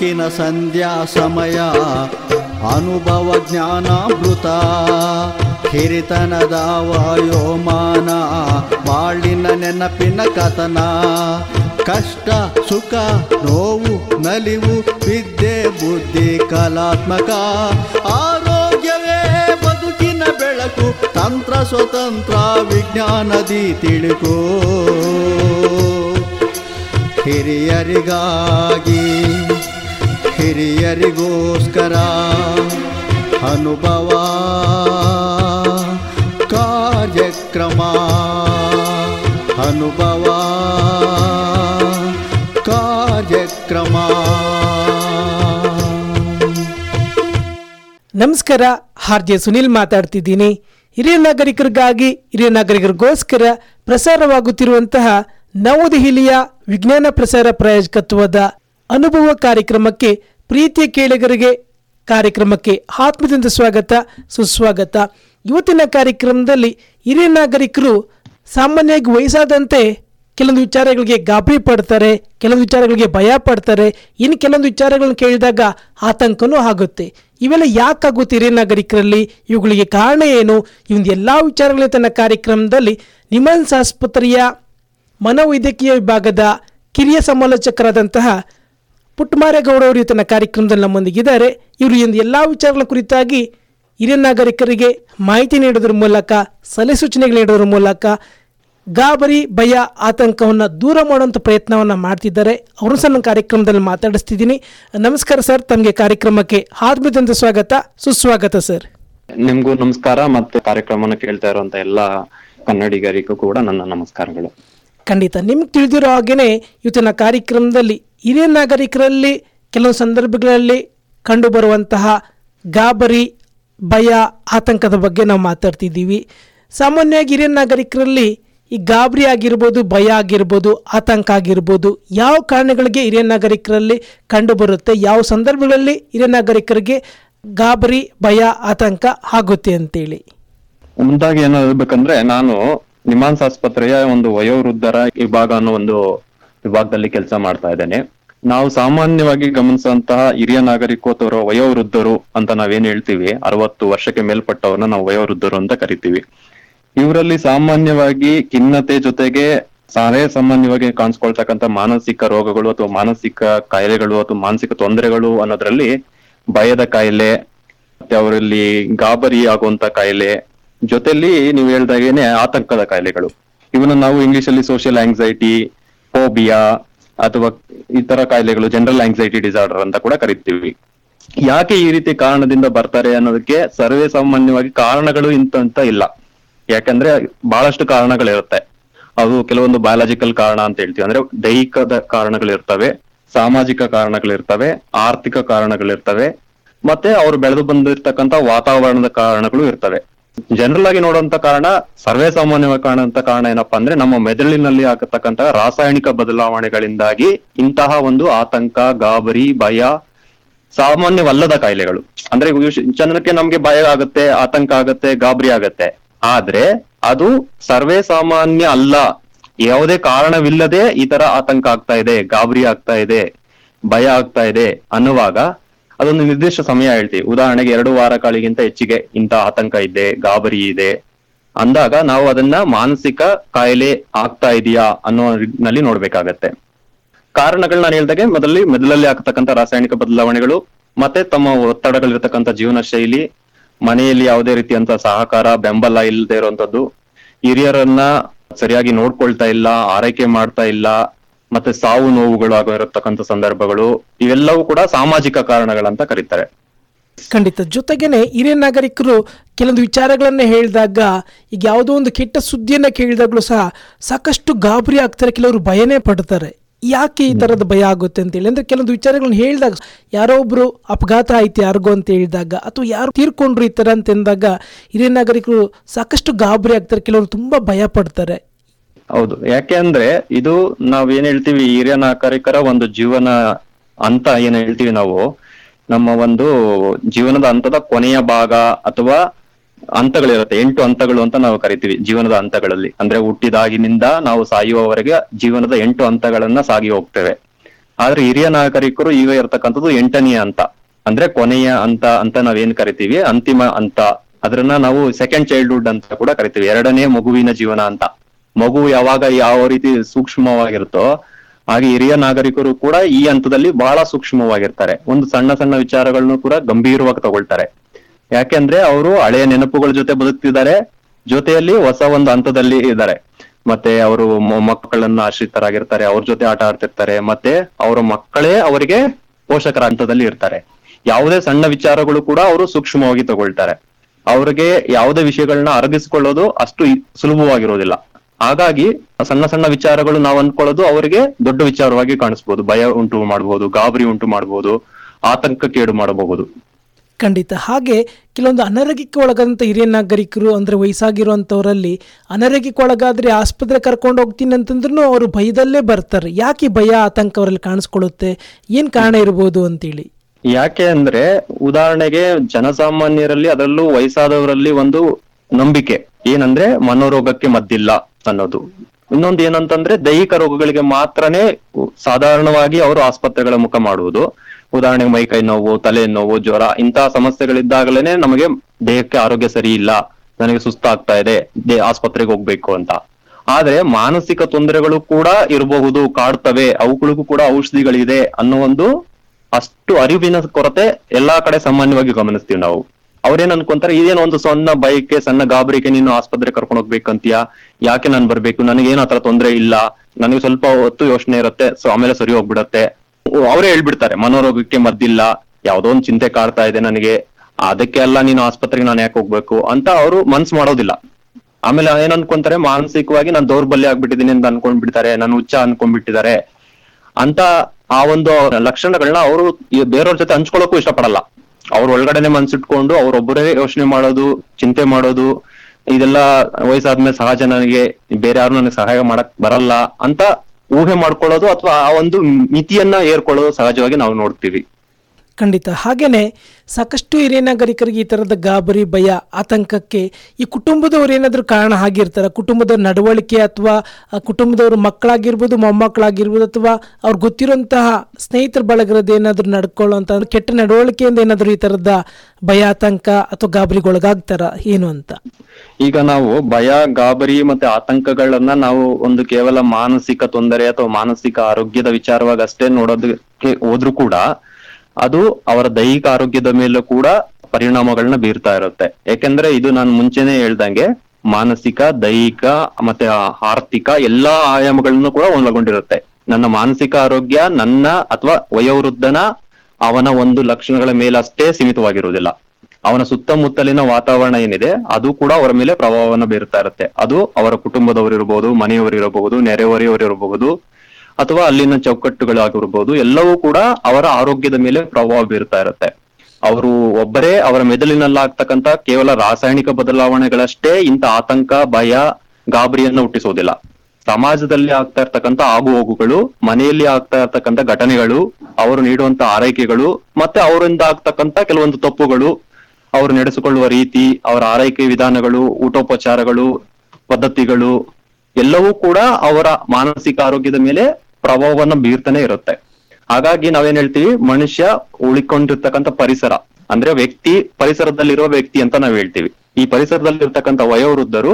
ಬೆಳಕಿನ ಸಂಧ್ಯಾ ಸಮಯ, ಅನುಭವ ಜ್ಞಾನಾಮೃತ, ಹಿರಿತನದ ವಾಯೋಮಾನ, ಬಾಳಿನ ನೆನಪಿನ ಕಥನ, ಕಷ್ಟ, ಸುಖ, ನೋವು, ನಲಿವು, ವಿದ್ಯೆ, ಬುದ್ಧಿ, ಕಲಾತ್ಮಕ, ಆರೋಗ್ಯವೇ ಬದುಕಿನ ಬೆಳಕು, ತಂತ್ರ ಸ್ವತಂತ್ರ, ವಿಜ್ಞಾನದಿ ತಿಳುಕೋ. ಹಿರಿಯರಿಗಾಗಿ ಹಿರಿಯರಿಗೋಸ್ಕರ ಅನುಭವ, ಕಾರ್ಯಕ್ರಮ ಅನುಭವ, ಕಾರ್ಯಕ್ರಮ. ನಮಸ್ಕಾರ ಹಾರ್ಜೆ ಸುನಿಲ್ ಮಾತಾಡ್ತಿದ್ದೀನಿ. ಹಿರಿಯ ನಾಗರಿಕರಿಗಾಗಿ, ಹಿರಿಯ ನಾಗರಿಕರಿಗೋಸ್ಕರ ಪ್ರಸಾರವಾಗುತ್ತಿರುವಂತಹ ನವದೆಹಲಿಯ ವಿಜ್ಞಾನ ಪ್ರಸಾರ ಪ್ರಾಯೋಜಕತ್ವದ ಅನುಭವ ಕಾರ್ಯಕ್ರಮಕ್ಕೆ ಪ್ರೀತಿಯ ಕೇಳಿಗರಿಗೆ ಕಾರ್ಯಕ್ರಮಕ್ಕೆ ಆತ್ಮದಿಂದ ಸ್ವಾಗತ, ಸುಸ್ವಾಗತ. ಇವತ್ತಿನ ಕಾರ್ಯಕ್ರಮದಲ್ಲಿ ಹಿರಿಯ ನಾಗರಿಕರು ಸಾಮಾನ್ಯವಾಗಿ ವಯಸ್ಸಾದಂತೆ ಕೆಲವೊಂದು ವಿಚಾರಗಳಿಗೆ ಗಾಬರಿ ಪಡ್ತಾರೆ, ಕೆಲವೊಂದು ವಿಚಾರಗಳಿಗೆ ಭಯ ಪಡ್ತಾರೆ, ಇನ್ನು ಕೆಲವೊಂದು ವಿಚಾರಗಳನ್ನು ಕೇಳಿದಾಗ ಆತಂಕನೂ ಆಗುತ್ತೆ. ಇವೆಲ್ಲ ಯಾಕಾಗುತ್ತೆ ಹಿರಿಯ ನಾಗರಿಕರಲ್ಲಿ? ಇವುಗಳಿಗೆ ಕಾರಣ ಏನು? ಇವಂದು ಎಲ್ಲ ವಿಚಾರಗಳ ತನ್ನ ಕಾರ್ಯಕ್ರಮದಲ್ಲಿ ನಿಮನ್ಸ್ ಆಸ್ಪತ್ರೆಯ ಮನೋವೈದ್ಯಕೀಯ ವಿಭಾಗದ ಕಿರಿಯ ಸಮಾಲೋಚಕರಾದಂತಹ ಪುಟ್ಟಮಾರೇಗೌಡ ಅವರು ತನ್ನ ಕಾರ್ಯಕ್ರಮದಲ್ಲಿ ನಮ್ಮೊಂದಿಗಿದ್ದಾರೆ. ಇವರು ಎಂದು ಎಲ್ಲ ವಿಚಾರಗಳ ಕುರಿತಾಗಿ ಹಿರಿಯ ನಾಗರಿಕರಿಗೆ ಮಾಹಿತಿ ನೀಡೋದ್ರ ಮೂಲಕ ಸಲಹೆ ಸೂಚನೆಗಳು ನೀಡೋದ್ರ ಮೂಲಕ ಗಾಬರಿ ಭಯ ಆತಂಕವನ್ನು ದೂರ ಮಾಡುವಂಥ ಪ್ರಯತ್ನವನ್ನು ಮಾಡ್ತಿದ್ದಾರೆ. ಅವರು ಸಹ ನನ್ನ ಕಾರ್ಯಕ್ರಮದಲ್ಲಿ ಮಾತಾಡಿಸ್ತಿದ್ದೀನಿ. ನಮಸ್ಕಾರ ಸರ್ ತಮಗೆ ಕಾರ್ಯಕ್ರಮಕ್ಕೆ ಆತ್ಮೀಯದಂತ ಸ್ವಾಗತ ಸುಸ್ವಾಗತ ಸರ್. ನಿಮಗೂ ನಮಸ್ಕಾರ ಮತ್ತೆ ಕಾರ್ಯಕ್ರಮವನ್ನು ಕೇಳ್ತಾ ಇರುವಂತ ಎಲ್ಲ ಕನ್ನಡಿಗರಿಗೂ ಕೂಡ ನನ್ನ ನಮಸ್ಕಾರಗಳು. ಖಂಡಿತ ನಿಮ್ಗೆ ತಿಳಿದಿರೋ ಹಾಗೇನೆ ಇವತ್ತಿನ ಕಾರ್ಯಕ್ರಮದಲ್ಲಿ ಹಿರಿಯ ನಾಗರಿಕರಲ್ಲಿ, ಕೆಲವು ಸಂದರ್ಭಗಳಲ್ಲಿ ಕಂಡುಬರುವಂತಹ ಗಾಬರಿ, ಭಯ, ಆತಂಕದ ಬಗ್ಗೆ ನಾವು ಮಾತಾಡ್ತಿದ್ದೀವಿ. ಸಾಮಾನ್ಯವಾಗಿ ಹಿರಿಯ ನಾಗರಿಕರಲ್ಲಿ ಈ ಗಾಬರಿ ಆಗಿರ್ಬೋದು, ಭಯ ಆಗಿರ್ಬೋದು, ಆತಂಕ ಆಗಿರ್ಬೋದು, ಯಾವ ಕಾರಣಗಳಿಗೆ ಹಿರಿಯ ನಾಗರಿಕರಲ್ಲಿ ಕಂಡುಬರುತ್ತೆ, ಯಾವ ಸಂದರ್ಭಗಳಲ್ಲಿ ಹಿರಿಯ ನಾಗರಿಕರಿಗೆ ಗಾಬರಿ, ಭಯ, ಆತಂಕ ಆಗುತ್ತೆ ಅಂತೇಳಿ. ಮುಂದಾಗಿ ಹೇಳ್ಬೇಕಂದ್ರೆ ನಾನು ನಿಮಾನ್ಸ್ ಆಸ್ಪತ್ರೆಯ ಒಂದು ವಯೋವೃದ್ಧರ ವಿಭಾಗ ಅನ್ನೋ ಒಂದು ವಿಭಾಗದಲ್ಲಿ ಕೆಲಸ ಮಾಡ್ತಾ ಇದ್ದೇನೆ. ನಾವು ಸಾಮಾನ್ಯವಾಗಿ ಗಮನಿಸುವಂತಹ ಹಿರಿಯ ನಾಗರಿಕರು ವಯೋವೃದ್ಧರು ಅಂತ ನಾವೇನ್ ಹೇಳ್ತೀವಿ, ಅರವತ್ತು ವರ್ಷಕ್ಕೆ ಮೇಲ್ಪಟ್ಟವರನ್ನ ನಾವು ವಯೋವೃದ್ಧರು ಅಂತ ಕರಿತೀವಿ. ಇವರಲ್ಲಿ ಸಾಮಾನ್ಯವಾಗಿ ಖಿನ್ನತೆ ಜೊತೆಗೆ ಸಾರೇ ಸಾಮಾನ್ಯವಾಗಿ ಕಾಣಿಸ್ಕೊಳ್ತಕ್ಕಂಥ ಮಾನಸಿಕ ರೋಗಗಳು ಅಥವಾ ಮಾನಸಿಕ ಕಾಯಿಲೆಗಳು ಅಥವಾ ಮಾನಸಿಕ ತೊಂದರೆಗಳು ಅನ್ನೋದ್ರಲ್ಲಿ ಭಯದ ಕಾಯಿಲೆ, ಮತ್ತೆ ಅವರಲ್ಲಿ ಗಾಬರಿ ಆಗುವಂತ ಕಾಯಿಲೆ, ಜೊತೆಲಿ ನೀವು ಹೇಳ್ದಾಗೇನೆ ಆತಂಕದ ಕಾಯಿಲೆಗಳು. ಇವನ್ನ ನಾವು ಇಂಗ್ಲಿಷ್ ಅಲ್ಲಿ ಸೋಷಿಯಲ್ ಆಂಗ್ಸೈಟಿ ಫೋಬಿಯಾ ಅಥವಾ ಇತರ ತರ ಕಾಯಿಲೆಗಳು ಜನರಲ್ ಆಂಗ್ಸೈಟಿ ಡಿಸಾರ್ಡರ್ ಅಂತ ಕೂಡ ಕರಿತೀವಿ. ಯಾಕೆ ಈ ರೀತಿ ಕಾರಣದಿಂದ ಬರ್ತಾರೆ ಅನ್ನೋದಕ್ಕೆ ಸರ್ವೇ ಸಾಮಾನ್ಯವಾಗಿ ಕಾರಣಗಳು ಇಂತ ಇಲ್ಲ. ಯಾಕಂದ್ರೆ ಬಹಳಷ್ಟು ಕಾರಣಗಳಿರುತ್ತೆ. ಅದು ಕೆಲವೊಂದು ಬಯಾಲಜಿಕಲ್ ಕಾರಣ ಅಂತ ಹೇಳ್ತೀವಿ. ಅಂದ್ರೆ ದೈಹಿಕದ ಕಾರಣಗಳಿರ್ತವೆ, ಸಾಮಾಜಿಕ ಕಾರಣಗಳಿರ್ತವೆ, ಆರ್ಥಿಕ ಕಾರಣಗಳಿರ್ತವೆ, ಮತ್ತೆ ಅವ್ರು ಬೆಳೆದು ಬಂದಿರ್ತಕ್ಕಂಥ ವಾತಾವರಣದ ಕಾರಣಗಳು ಇರ್ತವೆ. ಜನರಲ್ ಆಗಿ ನೋಡುವಂತ ಕಾರಣ, ಸರ್ವೇ ಸಾಮಾನ್ಯವಾಗಿ ಕಾಣುವಂತ ಕಾರಣ ಏನಪ್ಪಾ ಅಂದ್ರೆ ನಮ್ಮ ಮೆದುಳಿನಲ್ಲಿ ಆಗತಕ್ಕಂತ ರಾಸಾಯನಿಕ ಬದಲಾವಣೆಗಳಿಂದಾಗಿ ಇಂತಹ ಒಂದು ಆತಂಕ, ಗಾಬರಿ, ಭಯ ಸಾಮಾನ್ಯವಲ್ಲದ ಕಾಯಿಲೆಗಳು. ಅಂದ್ರೆ ಚಂದ್ರಕ್ಕೆ ನಮ್ಗೆ ಭಯ ಆಗುತ್ತೆ, ಆತಂಕ ಆಗತ್ತೆ, ಗಾಬರಿ ಆಗತ್ತೆ. ಆದ್ರೆ ಅದು ಸರ್ವೇ ಸಾಮಾನ್ಯ ಅಲ್ಲ. ಯಾವುದೇ ಕಾರಣವಿಲ್ಲದೆ ಈ ತರ ಆತಂಕ ಆಗ್ತಾ ಇದೆ, ಗಾಬರಿ ಆಗ್ತಾ ಇದೆ, ಭಯ ಆಗ್ತಾ ಇದೆ ಅನ್ನುವಾಗ ಅದೊಂದು ನಿರ್ದಿಷ್ಟ ಸಮಯ ಹೇಳ್ತೀವಿ ಉದಾಹರಣೆಗೆ ಎರಡು ವಾರ ಕಾಳಿಗಿಂತ ಹೆಚ್ಚಿಗೆ ಇಂತ ಆತಂಕ ಇದೆ, ಗಾಬರಿ ಇದೆ. ಅಂದಾಗ ನಾವು ಅದನ್ನ ಮಾನಸಿಕ ಕಾಯಿಲೆ ಆಗ್ತಾ ಇದೆಯಾ ಅನ್ನೋ ನಲ್ಲಿ ನೋಡ್ಬೇಕಾಗತ್ತೆ. ಕಾರಣಗಳು ನಾನು ಹೇಳ್ದಾಗೆ ಮೊದಲಲ್ಲಿ ಮೆದುಳಲ್ಲಿ ಆಗ್ತಕ್ಕಂಥ ರಾಸಾಯನಿಕ ಬದಲಾವಣೆಗಳು, ಮತ್ತೆ ತಮ್ಮ ಒತ್ತಡಗಳಿರ್ತಕ್ಕಂಥ ಜೀವನ ಶೈಲಿ, ಮನೆಯಲ್ಲಿ ಯಾವುದೇ ರೀತಿಯಂತ ಸಹಕಾರ, ಬೆಂಬಲ ಇಲ್ಲದೆ ಇರುವಂತದ್ದು ಹಿರಿಯರನ್ನ ಸರಿಯಾಗಿ ನೋಡ್ಕೊಳ್ತಾ ಇಲ್ಲ, ಆರೈಕೆ ಮಾಡ್ತಾ ಇಲ್ಲ ಮತ್ತೆ ಸಾವು ನೋವುಗಳು ಆಗಿರತಕ್ಕಂಥ ಸಂದರ್ಭಗಳು ಇವೆಲ್ಲವೂ ಕೂಡ ಸಾಮಾಜಿಕ ಕಾರಣಗಳಂತ ಕರೀತಾರೆ. ಖಂಡಿತ. ಜೊತೆಗೇನೆ ಹಿರಿಯ ನಾಗರಿಕರು ಕೆಲವೊಂದು ವಿಚಾರಗಳನ್ನು ಹೇಳಿದಾಗ ಈಗ ಯಾವುದೋ ಒಂದು ಕೆಟ್ಟ ಸುದ್ದಿಯನ್ನ ಕೇಳಿದಾಗಲೂ ಸಹ ಸಾಕಷ್ಟು ಗಾಬರಿ ಆಗ್ತಾರೆ, ಕೆಲವರು ಭಯನೇ ಪಡ್ತಾರೆ. ಯಾಕೆ ಈ ತರದ ಭಯ ಆಗುತ್ತೆ ಅಂತೇಳಿ. ಅಂದ್ರೆ ಕೆಲವೊಂದು ವಿಚಾರಗಳನ್ನ ಹೇಳಿದಾಗ ಯಾರೋ ಒಬ್ರು ಅಪಘಾತ ಆಯ್ತು ಯಾರಿಗೋ ಅಂತ ಹೇಳಿದಾಗ ಅಥವಾ ಯಾರು ತೀರ್ಕೊಂಡ್ರು ಈ ತರ ಅಂತ ಅಂದಾಗ ಹಿರಿಯ ನಾಗರಿಕರು ಸಾಕಷ್ಟು ಗಾಬರಿ ಆಗ್ತಾರೆ, ಕೆಲವರು ತುಂಬಾ ಭಯ ಪಡ್ತಾರೆ. ಹೌದು. ಯಾಕೆ ಅಂದ್ರೆ ಇದು ನಾವ್ ಏನ್ ಹೇಳ್ತೀವಿ ಹಿರಿಯ ನಾಗರಿಕರ ಒಂದು ಜೀವನ ಅಂತ ಏನ್ ಹೇಳ್ತೀವಿ ನಾವು, ನಮ್ಮ ಒಂದು ಜೀವನದ ಹಂತದ ಕೊನೆಯ ಭಾಗ ಅಥವಾ ಹಂತಗಳಿರುತ್ತೆ. ಎಂಟು ಹಂತಗಳು ಅಂತ ನಾವು ಕರಿತೀವಿ ಜೀವನದ ಹಂತಗಳಲ್ಲಿ. ಅಂದ್ರೆ ಹುಟ್ಟಿದಾಗಿನಿಂದ ನಾವು ಸಾಯುವವರೆಗೆ ಜೀವನದ ಎಂಟು ಹಂತಗಳನ್ನ ಸಾಗಿ ಹೋಗ್ತೇವೆ. ಆದ್ರೆ ಹಿರಿಯ ನಾಗರಿಕರು ಈಗ ಇರ್ತಕ್ಕಂಥದ್ದು ಎಂಟನೆಯ ಹಂತ. ಅಂದ್ರೆ ಕೊನೆಯ ಹಂತ ಅಂತ ನಾವೇನ್ ಕರಿತೀವಿ? ಅಂತಿಮ ಹಂತ. ಅದ್ರನ್ನ ನಾವು ಸೆಕೆಂಡ್ ಚೈಲ್ಡ್ಹುಡ್ ಅಂತ ಕೂಡ ಕರಿತೀವಿ. ಎರಡನೇ ಮಗುವಿನ ಜೀವನ ಅಂತ. ಮಗು ಯಾವಾಗ ಯಾವ ರೀತಿ ಸೂಕ್ಷ್ಮವಾಗಿರುತ್ತೋ, ಹಾಗೆ ಹಿರಿಯ ನಾಗರಿಕರು ಕೂಡ ಈ ಹಂತದಲ್ಲಿ ಬಹಳ ಸೂಕ್ಷ್ಮವಾಗಿರ್ತಾರೆ. ಒಂದು ಸಣ್ಣ ಸಣ್ಣ ವಿಚಾರಗಳನ್ನು ಕೂಡ ಗಂಭೀರವಾಗಿ ತಗೊಳ್ತಾರೆ. ಯಾಕೆಂದ್ರೆ ಅವರು ಹಳೆಯ ನೆನಪುಗಳ ಜೊತೆ ಬದುಕ್ತಿದ್ದಾರೆ, ಜೊತೆಯಲ್ಲಿ ಹೊಸ ಒಂದು ಹಂತದಲ್ಲಿ ಇದ್ದಾರೆ. ಮತ್ತೆ ಅವರು ಮಕ್ಕಳನ್ನ ಆಶ್ರಿತರಾಗಿರ್ತಾರೆ, ಅವ್ರ ಜೊತೆ ಆಟ ಆಡ್ತಿರ್ತಾರೆ, ಮತ್ತೆ ಅವರ ಮಕ್ಕಳೇ ಅವರಿಗೆ ಪೋಷಕರ ಹಂತದಲ್ಲಿ ಇರ್ತಾರೆ. ಯಾವುದೇ ಸಣ್ಣ ವಿಚಾರಗಳು ಕೂಡ ಅವರು ಸೂಕ್ಷ್ಮವಾಗಿ ತಗೊಳ್ತಾರೆ. ಅವ್ರಿಗೆ ಯಾವುದೇ ವಿಷಯಗಳನ್ನ ಅರಗಿಸಿಕೊಳ್ಳೋದು ಅಷ್ಟು ಸುಲಭವಾಗಿರೋದಿಲ್ಲ. ಹಾಗಾಗಿ ಸಣ್ಣ ಸಣ್ಣ ವಿಚಾರಗಳು ನಾವು ಅನ್ಕೊಳ್ಳೋದು ಅವರಿಗೆ ದೊಡ್ಡ ವಿಚಾರವಾಗಿ ಕಾಣಿಸ್ಬೋದು. ಭಯ ಉಂಟು ಮಾಡಬಹುದು ಗಾಬರಿ ಉಂಟು ಮಾಡಬಹುದು ಕೇಡು ಮಾಡಬಹುದು. ಖಂಡಿತ. ಹಾಗೆ ಕೆಲವೊಂದು ಅನಾರೋಗ್ಯಕ್ಕೆ ಒಳಗಾದಂಥ ಹಿರಿಯ ನಾಗರಿಕರು ಅಂದರೆ ವಯಸ್ಸಾಗಿರುವಂಥವರಲ್ಲಿ ಅನಾರೋಗ್ಯಕ್ಕೆ ಒಳಗಾದರೆ ಆಸ್ಪತ್ರೆ ಕರ್ಕೊಂಡು ಹೋಗ್ತೀನಿ ಅಂತಂದ್ರೂ ಅವರು ಭಯದಲ್ಲೇ ಬರ್ತಾರೆ. ಯಾಕೆ ಭಯ ಆತಂಕ ಅವರಲ್ಲಿ ಕಾಣಿಸ್ಕೊಳ್ಳುತ್ತೆ? ಏನು ಕಾರಣ ಇರ್ಬೋದು ಅಂತೇಳಿ. ಯಾಕೆ ಅಂದ್ರೆ ಉದಾಹರಣೆಗೆ ಜನಸಾಮಾನ್ಯರಲ್ಲಿ ಅದರಲ್ಲೂ ವಯಸ್ಸಾದವರಲ್ಲಿ ಒಂದು ನಂಬಿಕೆ. ಏನಂದ್ರೆ ಮನೋರೋಗಕ್ಕೆ ಮದ್ದಿಲ್ಲ. ಅನ್ನೋದು. ಇನ್ನೊಂದು ಏನಂತಂದ್ರೆ ದೈಹಿಕ ರೋಗಗಳಿಗೆ ಮಾತ್ರನೇ ಸಾಧಾರಣವಾಗಿ ಅವರು ಆಸ್ಪತ್ರೆಗಳ ಮುಖ ಮಾಡುವುದು. ಉದಾಹರಣೆಗೆ ಮೈಕೈ ನೋವು, ತಲೆ ನೋವು, ಜ್ವರ ಇಂತಹ ಸಮಸ್ಯೆಗಳಿದ್ದಾಗಲೇನೆ ನಮಗೆ ದೇಹಕ್ಕೆ ಆರೋಗ್ಯ ಸರಿ ಇಲ್ಲ. ನನಗೆ ಸುಸ್ತಾಗ್ತಾ ಇದೆ. ಆಸ್ಪತ್ರೆಗೆ ಹೋಗ್ಬೇಕು ಅಂತ. ಆದ್ರೆ ಮಾನಸಿಕ ತೊಂದರೆಗಳು ಕೂಡ ಇರಬಹುದು, ಕಾಡ್ತವೆ. ಅವುಗಳಿಗೂ ಕೂಡ ಔಷಧಿಗಳಿದೆ ಅನ್ನೋ ಒಂದು ಅಷ್ಟು ಅರಿವಿನ ಕೊರತೆ ಎಲ್ಲಾ ಕಡೆ ಸಾಮಾನ್ಯವಾಗಿ ಗಮನಿಸ್ತೀವಿ ನಾವು. ಅವ್ರೇನ್ ಅನ್ಕೊಂತಾರೆ, ಇದೇನೋ ಒಂದು ಸಣ್ಣ ಬೈಕ್, ಸಣ್ಣ ಗಾಬರಿಗೆ ನೀನು ಆಸ್ಪತ್ರೆ ಕರ್ಕೊಂಡು ಹೋಗ್ಬೇಕಂತೀಯ? ಯಾಕೆ ನಾನ್ ಬರ್ಬೇಕು? ನನಗೇನು ಆತರ ತೊಂದರೆ ಇಲ್ಲ. ನನಗೆ ಸ್ವಲ್ಪ ಹೊತ್ತು ಯೋಚನೆ ಇರುತ್ತೆ, ಸೊ ಆಮೇಲೆ ಸರಿ ಹೋಗ್ಬಿಡತ್ತೆ. ಅವರೇ ಹೇಳ್ಬಿಡ್ತಾರೆ, ಮನೋರೋಗಕ್ಕೆ ಮದ್ದಿಲ್ಲ ಯಾವ್ದೋ ಒಂದು ಚಿಂತೆ ಕಾಡ್ತಾ ಇದೆ ನನಗೆ. ಅದಕ್ಕೆ ಅಲ್ಲ ನೀನು ಆಸ್ಪತ್ರೆಗೆ ನಾನು ಯಾಕೆ ಹೋಗ್ಬೇಕು? ಅಂತ ಅವರು ಮನ್ಸ್ ಮಾಡೋದಿಲ್ಲ. ಆಮೇಲೆ ಏನ್ ಅನ್ಕೊಂತಾರೆ, ಮಾನಸಿಕವಾಗಿ ನಾನು ದೌರ್ಬಲ್ಯ ಆಗ್ಬಿಟ್ಟಿದ್ದೀನಿ ಅಂತ ಅನ್ಕೊಂಡ್ ಬಿಡ್ತಾರೆ ನಾನು ಹುಚ್ಚ ಅನ್ಕೊಂಡ್ಬಿಟ್ಟಿದ್ದಾರೆ. ಅಂತ ಆ ಒಂದು ಲಕ್ಷಣಗಳನ್ನ ಅವರು ಬೇರೆಯವ್ರ ಜೊತೆ ಹಂಚ್ಕೊಳ್ಳೋಕು ಇಷ್ಟಪಡಲ್ಲ. ಅವ್ರ ಒಳಗಡೆನೆ ಮನ್ಸಿಟ್ಕೊಂಡು ಅವ್ರೊಬ್ಬರೇ ಯೋಚನೆ ಮಾಡೋದು, ಚಿಂತೆ ಮಾಡೋದು, ಇದೆಲ್ಲ ವಯಸ್ಸಾದ್ಮೇಲೆ ಸಹಜ ನನಗೆ, ಬೇರೆ ಯಾರು ನನಗೆ ಸಹಾಯ ಮಾಡಕ್ ಬರಲ್ಲ ಅಂತ ಊಹೆ ಮಾಡ್ಕೊಳ್ಳೋದು ಅಥವಾ ಆ ಒಂದು ಮಿತಿಯನ್ನ ಏರ್ಕೊಳ್ಳೋದು ಸಹಜವಾಗಿ ನಾವು ನೋಡ್ತೀವಿ. ಖಂಡಿತ. ಹಾಗೆಯೇ ಸಾಕಷ್ಟು ಹಿರಿಯ ನಾಗರಿಕರಿಗೆ ಈ ಥರದ ಗಾಬರಿ, ಭಯ, ಆತಂಕಕ್ಕೆ ಈ ಕುಟುಂಬದವ್ರು ಏನಾದರೂ ಕಾರಣ ಆಗಿರ್ತಾರೆ? ಕುಟುಂಬದ ನಡವಳಿಕೆ ಅಥವಾ ಕುಟುಂಬದವ್ರ ಮಕ್ಕಳಾಗಿರ್ಬೋದು, ಮೊಮ್ಮಕ್ಕಳಾಗಿರ್ಬೋದು ಅಥವಾ ಅವ್ರು ಗೊತ್ತಿರೋಂತಹ ಸ್ನೇಹಿತರ ಬಳಗರದ ಏನಾದರೂ ನಡ್ಕೊಳ್ಳೋಂಥ ಕೆಟ್ಟ ನಡವಳಿಕೆಯಿಂದ ಏನಾದರೂ ಈ ಥರದ ಭಯ, ಆತಂಕ ಅಥವಾ ಗಾಬರಿಗೊಳಗಾಗ್ತಾರ? ಏನು ಅಂತ? ಈಗ ನಾವು ಭಯ, ಗಾಬರಿ ಮತ್ತೆ ಆತಂಕಗಳನ್ನ ನಾವು ಒಂದು ಕೇವಲ ಮಾನಸಿಕ ತೊಂದರೆ ಅಥವಾ ಮಾನಸಿಕ ಆರೋಗ್ಯದ ವಿಚಾರವಾಗಿ ಅಷ್ಟೇ ನೋಡೋದಕ್ಕೆ ಹೋದ್ರೂ ಕೂಡ ಅದು ಅವರ ದೈಹಿಕ ಆರೋಗ್ಯದ ಮೇಲೂ ಕೂಡ ಪರಿಣಾಮಗಳನ್ನ ಬೀರ್ತಾ ಇರುತ್ತೆ. ಯಾಕೆಂದ್ರೆ ಇದು ನಾನು ಮುಂಚೆನೆ ಹೇಳ್ದಂಗೆ ಮಾನಸಿಕ, ದೈಹಿಕ ಮತ್ತೆ ಆರ್ಥಿಕ ಎಲ್ಲಾ ಆಯಾಮಗಳನ್ನು ಕೂಡ ಒಳಗೊಂಡಿರುತ್ತೆ. ನನ್ನ ಮಾನಸಿಕ ಆರೋಗ್ಯ, ನನ್ನ ಅಥವಾ ವಯೋವೃದ್ಧನ ಅವನ ಒಂದು ಲಕ್ಷಣಗಳ ಮೇಲಷ್ಟೇ ಸೀಮಿತವಾಗಿರುವುದಿಲ್ಲ. ಅವನ ಸುತ್ತಮುತ್ತಲಿನ ವಾತಾವರಣ ಏನಿದೆ, ಅದು ಕೂಡ ಅವರ ಮೇಲೆ ಪ್ರಭಾವವನ್ನು ಬೀರುತ್ತಾ ಇರುತ್ತೆ. ಅದು ಅವರ ಕುಟುಂಬದವರಿರಬಹುದು ಮನೆಯವರಿರಬಹುದು ನೆರೆಹೊರೆಯವರಿರಬಹುದು ಅಥವಾ ಅಲ್ಲಿನ ಚೌಕಟ್ಟುಗಳಾಗಿರ್ಬೋದು ಎಲ್ಲವೂ ಕೂಡ ಅವರ ಆರೋಗ್ಯದ ಮೇಲೆ ಪ್ರಭಾವ ಬೀರ್ತಾ ಇರುತ್ತೆ. ಅವರು ಒಬ್ಬರೇ ಅವರ ಮೆದುಳಿನಲ್ಲಾಗ್ತಕ್ಕಂತ ಕೇವಲ ರಾಸಾಯನಿಕ ಬದಲಾವಣೆಗಳಷ್ಟೇ ಇಂಥ ಆತಂಕ, ಭಯ, ಗಾಬರಿಯನ್ನ ಹುಟ್ಟಿಸೋದಿಲ್ಲ. ಸಮಾಜದಲ್ಲಿ ಆಗ್ತಾ ಇರ್ತಕ್ಕಂಥ ಆಗು ಹೋಗುಗಳು, ಮನೆಯಲ್ಲಿ ಆಗ್ತಾ ಇರ್ತಕ್ಕಂಥ ಘಟನೆಗಳು, ಅವರು ನೀಡುವಂತ ಆರೈಕೆಗಳು, ಮತ್ತೆ ಅವರಿಂದ ಆಗ್ತಕ್ಕಂಥ ಕೆಲವೊಂದು ತಪ್ಪುಗಳು, ಅವರು ನಡೆಸಿಕೊಳ್ಳುವ ರೀತಿ, ಅವರ ಆರೈಕೆ ವಿಧಾನಗಳು, ಊಟೋಪಚಾರಗಳು, ಪದ್ಧತಿಗಳು, ಎಲ್ಲವೂ ಕೂಡ ಅವರ ಮಾನಸಿಕ ಆರೋಗ್ಯದ ಮೇಲೆ ಪ್ರಭಾವವನ್ನ ಬೀರ್ತಾನೆ ಇರುತ್ತೆ. ಹಾಗಾಗಿ ನಾವೇನ್ ಹೇಳ್ತೀವಿ? ಮನುಷ್ಯ ಉಳಿಕೊಂಡಿರ್ತಕ್ಕಂಥ ಪರಿಸರ, ಅಂದ್ರೆ ವ್ಯಕ್ತಿ ಪರಿಸರದಲ್ಲಿರುವ ವ್ಯಕ್ತಿ ಅಂತ ನಾವ್ ಹೇಳ್ತೀವಿ. ಈ ಪರಿಸರದಲ್ಲಿ ಇರ್ತಕ್ಕಂಥ ವಯೋವೃದ್ಧರು,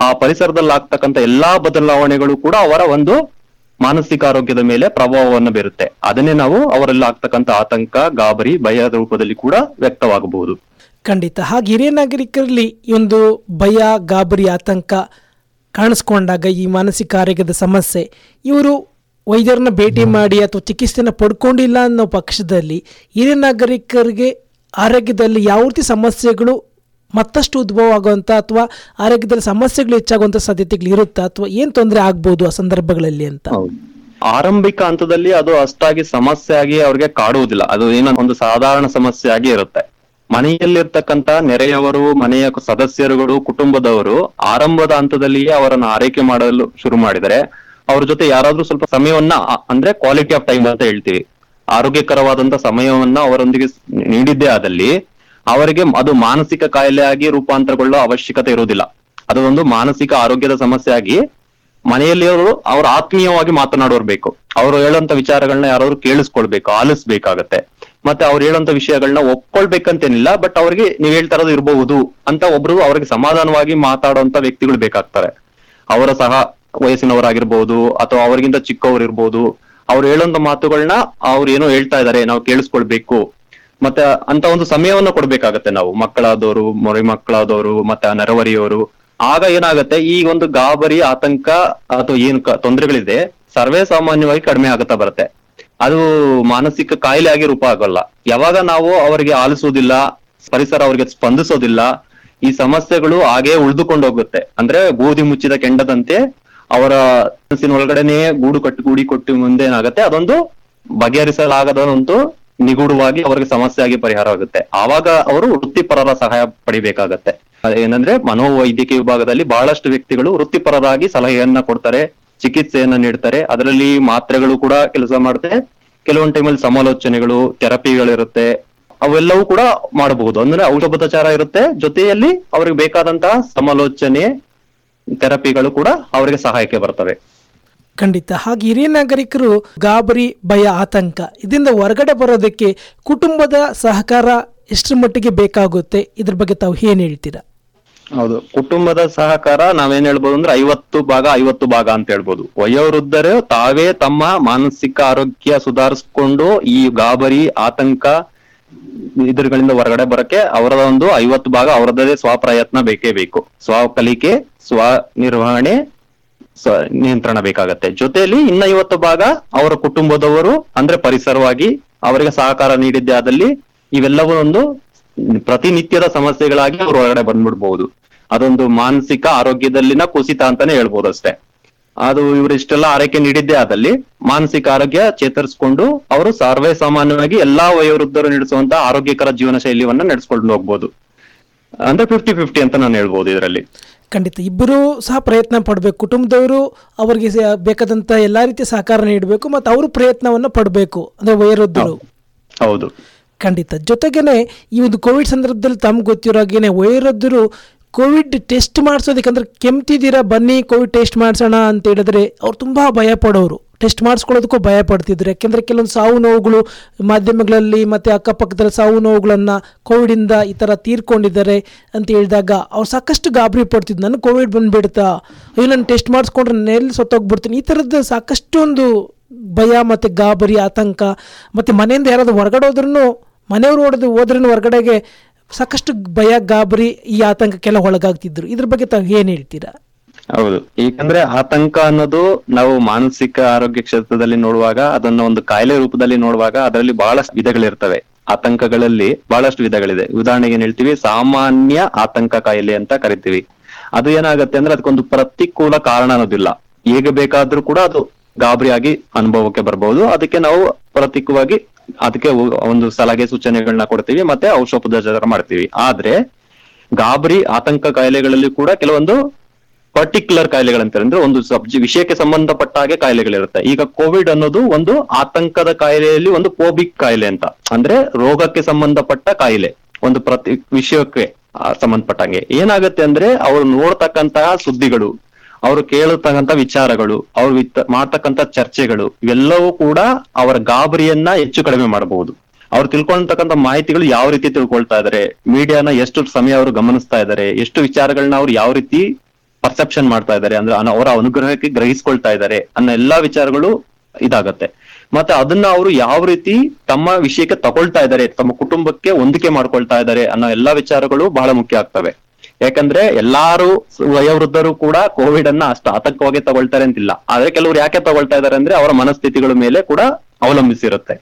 ಆ ಪರಿಸರದಲ್ಲಿ ಆಗ್ತಕ್ಕಂಥ ಎಲ್ಲಾ ಬದಲಾವಣೆಗಳು ಕೂಡ ಅವರ ಒಂದು ಮಾನಸಿಕ ಆರೋಗ್ಯದ ಮೇಲೆ ಪ್ರಭಾವವನ್ನು ಬೀರುತ್ತೆ. ಅದನ್ನೇ ನಾವು ಅವರಲ್ಲಿ ಆಗ್ತಕ್ಕಂಥ ಆತಂಕ, ಗಾಬರಿ, ಭಯದ ರೂಪದಲ್ಲಿ ಕೂಡ ವ್ಯಕ್ತವಾಗಬಹುದು. ಖಂಡಿತ. ಹಾಗೆ ಹಿರಿಯ ನಾಗರಿಕರಲ್ಲಿ ಒಂದು ಭಯ, ಗಾಬರಿ, ಆತಂಕ ಕಾಣಿಸ್ಕೊಂಡಾಗ ಈ ಮಾನಸಿಕ ಆರೋಗ್ಯದ ಸಮಸ್ಯೆ, ಇವರು ವೈದ್ಯರನ್ನ ಭೇಟಿ ಮಾಡಿ ಅಥವಾ ಚಿಕಿತ್ಸೆನ ಪಡ್ಕೊಂಡಿಲ್ಲ ಅನ್ನೋ ಪಕ್ಷದಲ್ಲಿ ಹಿರಿಯ ನಾಗರಿಕರಿಗೆ ಆರೋಗ್ಯದಲ್ಲಿ ಯಾವ ರೀತಿ ಸಮಸ್ಯೆಗಳು ಮತ್ತಷ್ಟು ಉದ್ಭವ ಆಗುವಂಥ ಅಥವಾ ಆರೋಗ್ಯದಲ್ಲಿ ಸಮಸ್ಯೆಗಳು ಹೆಚ್ಚಾಗುವಂಥ ಸಾಧ್ಯತೆಗಳು ಇರುತ್ತಾ ಅಥವಾ ಏನು ತೊಂದರೆ ಆಗ್ಬೋದು ಆ ಸಂದರ್ಭಗಳಲ್ಲಿ ಅಂತ? ಆರಂಭಿಕ ಹಂತದಲ್ಲಿ ಅದು ಅಷ್ಟಾಗಿ ಸಮಸ್ಯೆ ಆಗಿ ಅವ್ರಿಗೆ ಕಾಡುವುದಿಲ್ಲ. ಅದು ಏನೋ ಒಂದು ಸಾಧಾರಣ ಸಮಸ್ಯೆ ಆಗಿ ಇರುತ್ತೆ. ಮನೆಯಲ್ಲಿರ್ತಕ್ಕಂತ ನೆರೆಯವರು ಮನೆಯ ಸದಸ್ಯರುಗಳು ಕುಟುಂಬದವರು ಆರಂಭದ ಹಂತದಲ್ಲಿಯೇ ಅವರನ್ನು ಆರೈಕೆ ಮಾಡಲು ಶುರು ಮಾಡಿದರೆ ಅವ್ರ ಜೊತೆ ಯಾರಾದ್ರೂ ಸ್ವಲ್ಪ ಸಮಯವನ್ನ ಅಂದ್ರೆ ಕ್ವಾಲಿಟಿ ಆಫ್ ಟೈಮ್ ಅಂತ ಹೇಳ್ತೀವಿ. ಆರೋಗ್ಯಕರವಾದಂತ ಸಮಯವನ್ನ ಅವರೊಂದಿಗೆ ನೀಡಿದ್ದೇ ಆದಲ್ಲಿ ಅವರಿಗೆ ಅದು ಮಾನಸಿಕ ಕಾಯಿಲೆ ಆಗಿ ರೂಪಾಂತರಗೊಳ್ಳೋ ಅವಶ್ಯಕತೆ ಇರುವುದಿಲ್ಲ ಅದು ಒಂದು ಮಾನಸಿಕ ಆರೋಗ್ಯದ ಸಮಸ್ಯೆ ಆಗಿ ಮನೆಯಲ್ಲಿ ಅವರು, ಅವ್ರ ಆತ್ಮೀಯವಾಗಿ ಮಾತನಾಡೋರ್ಬೇಕು ಬೇಕು. ಅವರು ಹೇಳುವಂತ ವಿಚಾರಗಳನ್ನ ಯಾರಾದ್ರು ಕೇಳಿಸ್ಕೊಳ್ಬೇಕು, ಆಲಿಸ್ಬೇಕಾಗತ್ತೆ. ಮತ್ತೆ ಅವ್ರು ಹೇಳುವಂತ ವಿಷಯಗಳನ್ನ ಒಪ್ಕೊಳ್ಬೇಕಂತೇನಿಲ್ಲ, ಬಟ್ ಅವ್ರಿಗೆ ನೀವ್ ಹೇಳ್ತಾ ಇರೋದು ಇರಬಹುದು ಅಂತ ಒಬ್ರು ಅವ್ರಿಗೆ ಸಮಾಧಾನವಾಗಿ ಮಾತಾಡುವಂತ ವ್ಯಕ್ತಿಗಳು ಬೇಕಾಗ್ತಾರೆ. ಅವರ ಸಹ ವಯಸ್ಸಿನವರಾಗಿರ್ಬೋದು ಅಥವಾ ಅವರಿಗಿಂತ ಚಿಕ್ಕವರು ಇರ್ಬೋದು ಅವ್ರು ಹೇಳೋಂತ ಮಾತುಗಳನ್ನ ಅವ್ರು ಏನೋ ಹೇಳ್ತಾ ಇದಾರೆ, ನಾವು ಕೇಳಿಸ್ಕೊಳ್ಬೇಕು. ಮತ್ತೆ ಅಂತ ಒಂದು ಸಮಯವನ್ನ ಕೊಡ್ಬೇಕಾಗತ್ತೆ ನಾವು. ಮಕ್ಕಳಾದವರು, ಮೊರೆ ಮಕ್ಕಳಾದವರು, ಮತ್ತೆ ನರವರಿಯವರು. ಆಗ ಏನಾಗತ್ತೆ, ಈ ಒಂದು ಗಾಬರಿ, ಆತಂಕ ಅಥವಾ ಏನು ತೊಂದರೆಗಳಿದೆ, ಸರ್ವೇ ಸಾಮಾನ್ಯವಾಗಿ ಕಡಿಮೆ ಆಗುತ್ತಾ ಬರುತ್ತೆ. ಅದು ಮಾನಸಿಕ ಕಾಯಿಲೆ ಆಗಿ ರೂಪ ಆಗೋಲ್ಲ. ಯಾವಾಗ ನಾವು ಅವರಿಗೆ ಆಲಿಸೋದಿಲ್ಲ, ಪರಿಸರ ಅವರಿಗೆ ಸ್ಪಂದಿಸೋದಿಲ್ಲ, ಈ ಸಮಸ್ಯೆಗಳು ಹಾಗೆ ಉಳಿದುಕೊಂಡು ಹೋಗುತ್ತೆ. ಅಂದ್ರೆ ಬೂದಿ ಮುಚ್ಚಿದ ಕೆಂಡದಂತೆ ಅವರ ಮನಸ್ಸಿನ ಒಳಗಡೆನೆ ಗೂಡು ಕಟ್ಟಿ, ಗೂಡಿ ಕೊಟ್ಟು ಮುಂದೆ ಏನಾಗುತ್ತೆ? ಅದೊಂದು ಬಗೆಹರಿಸಲಾಗದ ಒಂದು ನಿಗೂಢವಾಗಿ ಅವರಿಗೆ ಸಮಸ್ಯೆ ಆಗಿ ಪರಿಹಾರ ಆಗುತ್ತೆ. ಆವಾಗ ಅವರು ವೃತ್ತಿಪರರ ಸಹಾಯ ಪಡಿಬೇಕಾಗತ್ತೆ. ಏನಂದ್ರೆ ಮನೋವೈದ್ಯಕೀಯ ವಿಭಾಗದಲ್ಲಿ ಬಹಳಷ್ಟು ವ್ಯಕ್ತಿಗಳು ವೃತ್ತಿಪರರಾಗಿ ಸಲಹೆಯನ್ನ ಕೊಡ್ತಾರೆ, ಚಿಕಿತ್ಸೆಯನ್ನ ನೀಡ್ತಾರೆ. ಅದರಲ್ಲಿ ಮಾತ್ರೆಗಳು ಕೂಡ ಕೆಲಸ ಮಾಡುತ್ತೆ ಕೆಲವೊಂದು ಟೈಮಲ್ಲಿ ಸಮಾಲೋಚನೆಗಳು, ಥೆರಪಿಗಳಿರುತ್ತೆ. ಅವೆಲ್ಲವೂ ಕೂಡ ಮಾಡಬಹುದು. ಅಂದ್ರೆ ಔಷಧೋಪಚಾರ ಇರುತ್ತೆ. ಜೊತೆಯಲ್ಲಿ ಅವ್ರಿಗೆ ಬೇಕಾದಂತಹ ಸಮಾಲೋಚನೆ ಥೆರಪಿಗಳು ಕೂಡ ಅವರಿಗೆ ಸಹಾಯಕ್ಕೆ ಬರ್ತವೆ. ಖಂಡಿತ. ಹಾಗೆ ಹಿರಿಯ ನಾಗರಿಕರು ಗಾಬರಿ ಭಯ ಆತಂಕ ಇದರಿಂದ ಹೊರಗಡೆ ಬರೋದಕ್ಕೆ ಕುಟುಂಬದ ಸಹಕಾರ ಎಷ್ಟರ ಮಟ್ಟಿಗೆ ಬೇಕಾಗುತ್ತೆ? ಇದ್ರ ಬಗ್ಗೆ ತಾವು ಏನ್ ಹೇಳ್ತೀರಾ? ಹೌದು. ಕುಟುಂಬದ ಸಹಕಾರ ನಾವೇನ್ ಹೇಳ್ಬೋದು ಅಂದ್ರೆ ಐವತ್ತು ಭಾಗ ಐವತ್ತು ಭಾಗ ಅಂತ ಹೇಳ್ಬೋದು. ವಯೋವೃದ್ಧರು ತಾವೇ ತಮ್ಮ ಮಾನಸಿಕ ಆರೋಗ್ಯ ಸುಧಾರಿಸ್ಕೊಂಡು ಈ ಗಾಬರಿ ಆತಂಕ ಇದ್ರಗಳಿಂದ ಹೊರಗಡೆ ಬರಕ್ಕೆ ಅವರ ಒಂದು ಐವತ್ತು ಭಾಗ ಅವರದೇ ಸ್ವಪ್ರಯತ್ನ ಬೇಕೇ ಬೇಕು. ಸ್ವ ಕಲಿಕೆ ಸ್ವ ನಿರ್ವಹಣೆ ಸ್ವ ನಿಯಂತ್ರಣ ಬೇಕಾಗತ್ತೆ. ಜೊತೆಯಲ್ಲಿ ಇನ್ನ ಐವತ್ತು ಭಾಗ ಅವರ ಕುಟುಂಬದವರು, ಅಂದ್ರೆ ಪರಿಸರವಾಗಿ ಅವರಿಗೆ ಸಹಕಾರ ನೀಡಿದ್ದೆ ಆದಲ್ಲಿ ಇವೆಲ್ಲವೂ ಒಂದು ಪ್ರತಿನಿತ್ಯದ ಸಮಸ್ಯೆಗಳಾಗಿ ಅವ್ರು ಹೊರಗಡೆ ಬಂದ್ಬಿಡ್ಬಹುದು ಅದೊಂದು ಮಾನಸಿಕ ಆರೋಗ್ಯದಲ್ಲಿನ ಕುಸಿತ ಅಂತಾನೆ ಹೇಳ್ಬೋದು ಅಷ್ಟೇ ಅದು ಇವರು ಇಷ್ಟೆಲ್ಲ ಆರೈಕೆ ನೀಡಿದ್ದೇ ಆದಲ್ಲಿ ಮಾನಸಿಕ ಆರೋಗ್ಯ ಚೇತರಿಸಿಕೊಂಡು ಅವರು ಸರ್ವೇ ಸಾಮಾನ್ಯವಾಗಿ ಎಲ್ಲಾ ವಯೋವೃದ್ಧರು ನಡೆಸುವಂತ ಆರೋಗ್ಯಕರ ಜೀವನ ಶೈಲಿಯನ್ನ ನಡೆಸ್ಕೊಂಡು ಹೋಗ್ಬೋದು. ಅಂದ್ರೆ ಫಿಫ್ಟಿ ಫಿಫ್ಟಿ ಅಂತ ನಾನು ಹೇಳ್ಬೋದು ಇದರಲ್ಲಿ. ಖಂಡಿತ. ಇಬ್ಬರು ಸಹ ಪ್ರಯತ್ನ ಪಡಬೇಕು. ಕುಟುಂಬದವರು ಅವರಿಗೆ ಬೇಕಾದಂತ ಎಲ್ಲಾ ರೀತಿಯ ಸಹಕಾರ ನೀಡಬೇಕು ಮತ್ತು ಅವರು ಪ್ರಯತ್ನವನ್ನು ಪಡಬೇಕು. ಅಂದ್ರೆ ವಯೋವೃದ್ಧರು. ಹೌದು. ಖಂಡಿತ. ಜೊತೆಗೇನೆ ಈ ಒಂದು ಕೋವಿಡ್ ಸಂದರ್ಭದಲ್ಲಿ ತಮ್ಗೆ ಗೊತ್ತಿರೋ ಹಾಗೇನೆ ವಯೋವೃದ್ಧರು ಕೋವಿಡ್ ಟೆಸ್ಟ್ ಮಾಡಿಸೋದಕ್ಕೆ ಅಂದ್ರೆ ಕೆಮ್ತಿದ್ದೀರಾ, ಬನ್ನಿ ಕೋವಿಡ್ ಟೆಸ್ಟ್ ಮಾಡಿಸೋಣ ಅಂತ ಹೇಳಿದ್ರೆ ಅವ್ರು ತುಂಬ ಭಯ ಪಡೋರು ಟೆಸ್ಟ್ ಮಾಡಿಸ್ಕೊಳ್ಳೋದಕ್ಕೂ ಭಯ ಪಡ್ತಿದ್ರು ಯಾಕೆಂದರೆ ಕೆಲವೊಂದು ಸಾವು ನೋವುಗಳು ಮಾಧ್ಯಮಗಳಲ್ಲಿ ಮತ್ತು ಅಕ್ಕಪಕ್ಕದಲ್ಲಿ ಸಾವು ನೋವುಗಳನ್ನು ಕೋವಿಡಿಂದ ಈ ಥರ ತೀರ್ಕೊಂಡಿದ್ದಾರೆ ಅಂತ ಹೇಳಿದಾಗ ಅವ್ರು ಸಾಕಷ್ಟು ಗಾಬರಿ ಪಡ್ತಿದ್ರು. ನಾನು ಕೋವಿಡ್ ಬಂದುಬಿಡ್ತಾ, ಅಯ್ಯೋ ನಾನು ಟೆಸ್ಟ್ ಮಾಡಿಸ್ಕೊಂಡ್ರೆ ನೆಲ್ಲಿ ಸತ್ತೋಗ್ಬಿಡ್ತೀನಿ? ಈ ಥರದ್ದು ಸಾಕಷ್ಟು ಒಂದು ಭಯ ಮತ್ತು ಗಾಬರಿ, ಆತಂಕ ಮತ್ತು ಮನೆಯಿಂದ ಯಾರಾದರೂ ಹೊರಗಡೆ ಹೋದ್ರೂ ಮನೆಯವರು ಹೊಡೆದು ಹೋದ್ರೂ ಹೊರಗಡೆಗೆ ಸಾಕಷ್ಟು ಭಯ, ಗಾಬರಿ, ಈ ಆತಂಕಕ್ಕೆಲ್ಲ ಒಳಗಾಗ್ತಿದ್ರು. ಇದ್ರ ಬಗ್ಗೆ ತಾವು ಏನ್ ಹೇಳ್ತೀರಾ? ಹೌದು. ಏಕಂದ್ರೆ ಆತಂಕ ಅನ್ನೋದು ನಾವು ಮಾನಸಿಕ ಆರೋಗ್ಯ ಕ್ಷೇತ್ರದಲ್ಲಿ ನೋಡುವಾಗ, ಅದನ್ನ ಒಂದು ಕಾಯಿಲೆ ರೂಪದಲ್ಲಿ ನೋಡುವಾಗ ಅದರಲ್ಲಿ ಬಹಳಷ್ಟು ವಿಧಗಳಿರ್ತವೆ. ಆತಂಕಗಳಲ್ಲಿ ಬಹಳಷ್ಟು ವಿಧಗಳಿದೆ. ಉದಾಹರಣೆಗೆ ಏನ್ ಹೇಳ್ತೀವಿ? ಸಾಮಾನ್ಯ ಆತಂಕ ಕಾಯಿಲೆ ಅಂತ ಕರಿತೀವಿ. ಅದು ಏನಾಗುತ್ತೆ ಅಂದ್ರೆ ಅದಕ್ಕೊಂದು ಪ್ರತಿಕೂಲ ಕಾರಣ ಅನ್ನೋದಿಲ್ಲ. ಹೇಗೆ ಬೇಕಾದ್ರೂ ಕೂಡ ಅದು ಗಾಬರಿಯಾಗಿ ಅನುಭವಕ್ಕೆ ಬರಬಹುದು ಅದಕ್ಕೆ ನಾವು ಪ್ರತೀಕವಾಗಿ ಅದಕ್ಕೆ ಒಂದು ಸಲಹೆ ಸೂಚನೆಗಳನ್ನ ಕೊಡ್ತೀವಿ, ಮತ್ತೆ ಔಷಧೋಪಚಾರ ಮಾಡ್ತೀವಿ. ಆದ್ರೆ ಗಾಬರಿ, ಆತಂಕ ಕಾಯಿಲೆಗಳಲ್ಲಿ ಕೂಡ ಕೆಲವೊಂದು ಪರ್ಟಿಕ್ಯುಲರ್ ಕಾಯಿಲೆಗಳಂತಾರೆ ಅಂದ್ರೆ ಒಂದು ಸಬ್ಜಿ ವಿಷಯಕ್ಕೆ ಸಂಬಂಧಪಟ್ಟ ಹಾಗೆ ಕಾಯಿಲೆಗಳಿರುತ್ತೆ. ಈಗ ಕೋವಿಡ್ ಅನ್ನೋದು ಒಂದು ಆತಂಕದ ಕಾಯಿಲೆಯಲ್ಲಿ ಒಂದು ಕೋಬಿಕ್ ಕಾಯಿಲೆ ಅಂತ. ಅಂದ್ರೆ ರೋಗಕ್ಕೆ ಸಂಬಂಧಪಟ್ಟ ಕಾಯಿಲೆ. ಒಂದು ಪ್ರತಿ ವಿಷಯಕ್ಕೆ ಸಂಬಂಧಪಟ್ಟಂಗೆ ಏನಾಗುತ್ತೆ ಅಂದ್ರೆ ಅವ್ರು ನೋಡ್ತಕ್ಕಂತಹ ಸುದ್ದಿಗಳು ಅವರು ಕೇಳತಕ್ಕಂತ ವಿಚಾರಗಳು, ಅವ್ರು ಮಾಡ್ತಕ್ಕಂತ ಚರ್ಚೆಗಳು, ಇವೆಲ್ಲವೂ ಕೂಡ ಅವರ ಗಾಬರಿಯನ್ನ ಹೆಚ್ಚು ಕಡಿಮೆ ಮಾಡಬಹುದು. ಅವ್ರು ತಿಳ್ಕೊಳ್ತಕ್ಕಂಥ ಮಾಹಿತಿಗಳು ಯಾವ ರೀತಿ ತಿಳ್ಕೊಳ್ತಾ ಇದಾರೆ, ಮೀಡಿಯಾನ ಎಷ್ಟು ಸಮಯ ಅವರು ಗಮನಿಸ್ತಾ ಇದ್ದಾರೆ ಎಷ್ಟು ವಿಚಾರಗಳನ್ನ ಅವ್ರು ಯಾವ ರೀತಿ ಪರ್ಸೆಪ್ಷನ್ ಮಾಡ್ತಾ ಇದ್ದಾರೆ ಅಂದ್ರೆ ಅವರ ಅನುಗ್ರಹಕ್ಕೆ ಗ್ರಹಿಸ್ಕೊಳ್ತಾ ಇದ್ದಾರೆ ಅನ್ನೋ ಎಲ್ಲಾ ವಿಚಾರಗಳು ಇದಾಗತ್ತೆ. ಮತ್ತೆ ಅದನ್ನ ಅವರು ಯಾವ ರೀತಿ ತಮ್ಮ ವಿಷಯಕ್ಕೆ ತಗೊಳ್ತಾ ಇದ್ದಾರೆ ತಮ್ಮ ಕುಟುಂಬಕ್ಕೆ ಹೊಂದಿಕೆ ಮಾಡ್ಕೊಳ್ತಾ ಇದ್ದಾರೆ ಅನ್ನೋ ಎಲ್ಲಾ ವಿಚಾರಗಳು ಬಹಳ ಮುಖ್ಯ ಆಗ್ತವೆ. ಯಾಕಂದ್ರೆ ಎಲ್ಲಾರು ವಯೋವೃದ್ಧರು ಕೂಡ ಕೋವಿಡ್ ಅನ್ನ ಅಷ್ಟು ಆತಂಕವಾಗಿ ತಗೊಳ್ತಾರೆ ಅಂತಿಲ್ಲ. ಆದ್ರೆ ಕೆಲವರು ಯಾಕೆ ತಗೊಳ್ತಾ ಇದಾರೆ ಅಂದ್ರೆ ಅವರ ಮನಸ್ಥಿತಿಗಳ ಮೇಲೆ ಕೂಡ ಅವಲಂಬಿಸಿರುತ್ತೆ.